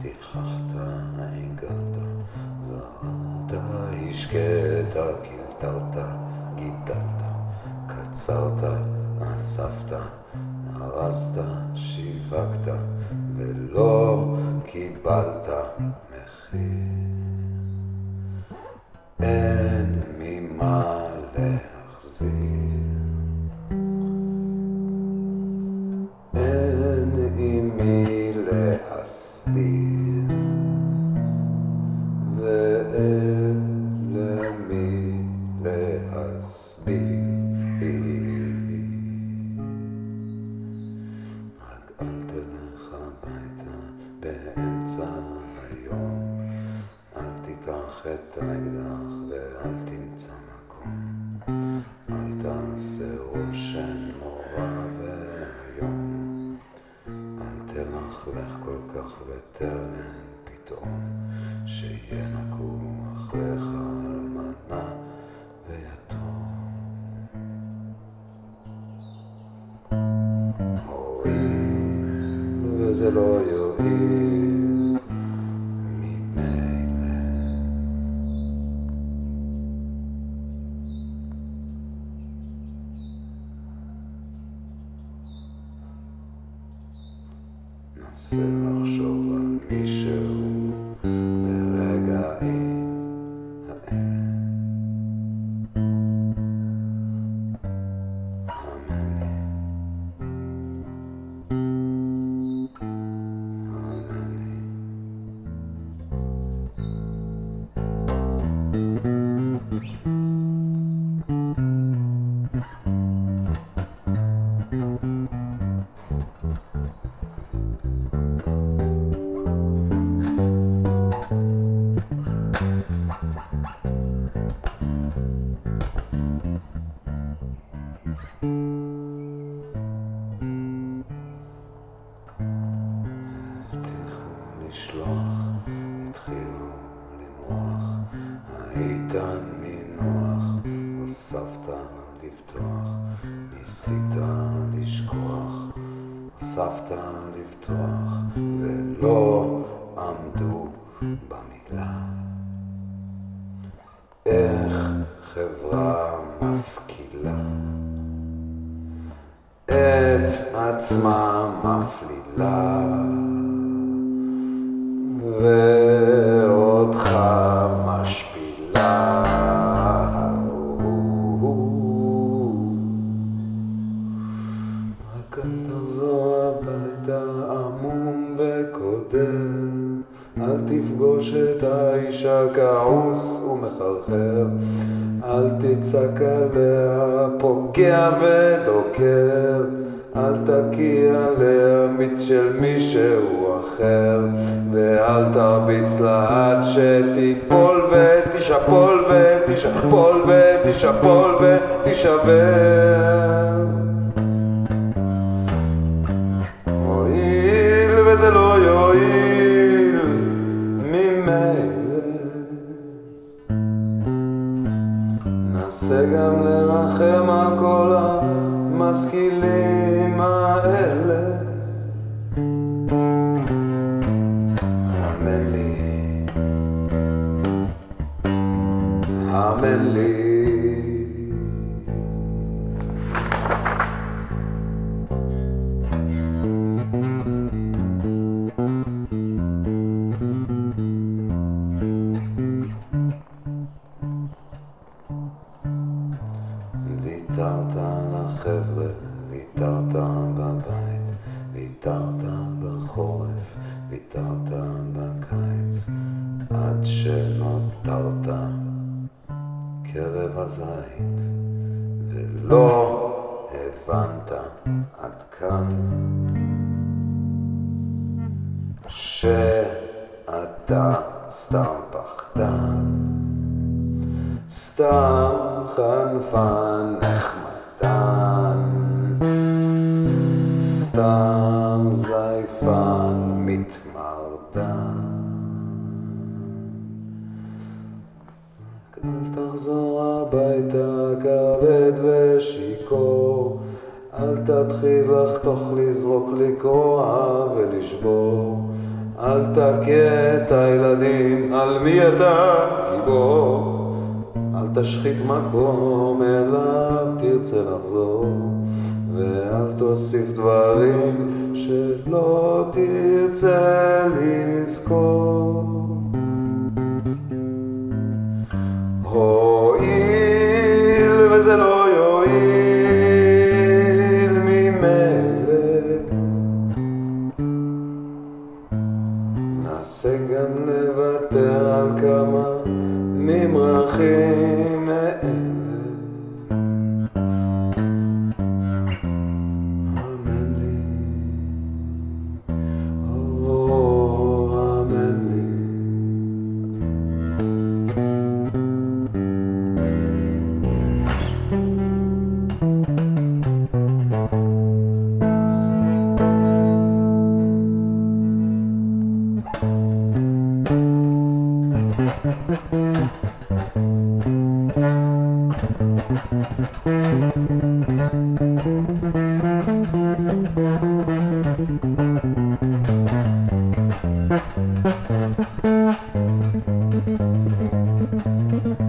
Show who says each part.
Speaker 1: תלכחת, הגעת, זרמת, השקעת, קלטרת, גידלת, קצרת, אספת, הרסת, שיווקת, ולא קיבלת מחיר. אין ממה להחזיר. כך ותן פתאום שינקו אחריך אלמנה ויתום. הואיל וזה לא יועיל Synoszova Michelle. היית נינוח, הוספת לפתוח, ניסית לשכוח, הוספת לפתוח, ולא עמדו במילה. איך חברה משכילה את עצמה מפלילה ואותך וקודר, אל תפגוש את האיש הכעוס ומחרחר, אל תצעק עליה פוגע ודוקר, אל תקיע עליה מיץ של מישהו אחר, ואל תרביץ לה עד שתיפול ותשפול ותשפול ותשפול ותישבר. que. ויתרת על החבר'ה, ויתרת בבית, ויתרת בחורף, ויתרת בקיץ, עד שנותרת קרב הזית, ולא הבנת עד כאן שאתה סתם פחדן. סתם חנפן נחמדן, סתם זייפן מתמרדן. אל תחזור הביתה כבד ושיכור, אל תתחיל לחתוך, לזרוק, לקרוע ולשבור. אל תכה את הילדים, על מי אתה גיבור? אל תשחית מקום אליו תרצה לחזור, ואל תוסיף דברים שלא תרצה לזכור. נעשה גם נוותר על כמה ממרחים מאלה.
Speaker 2: Thank you.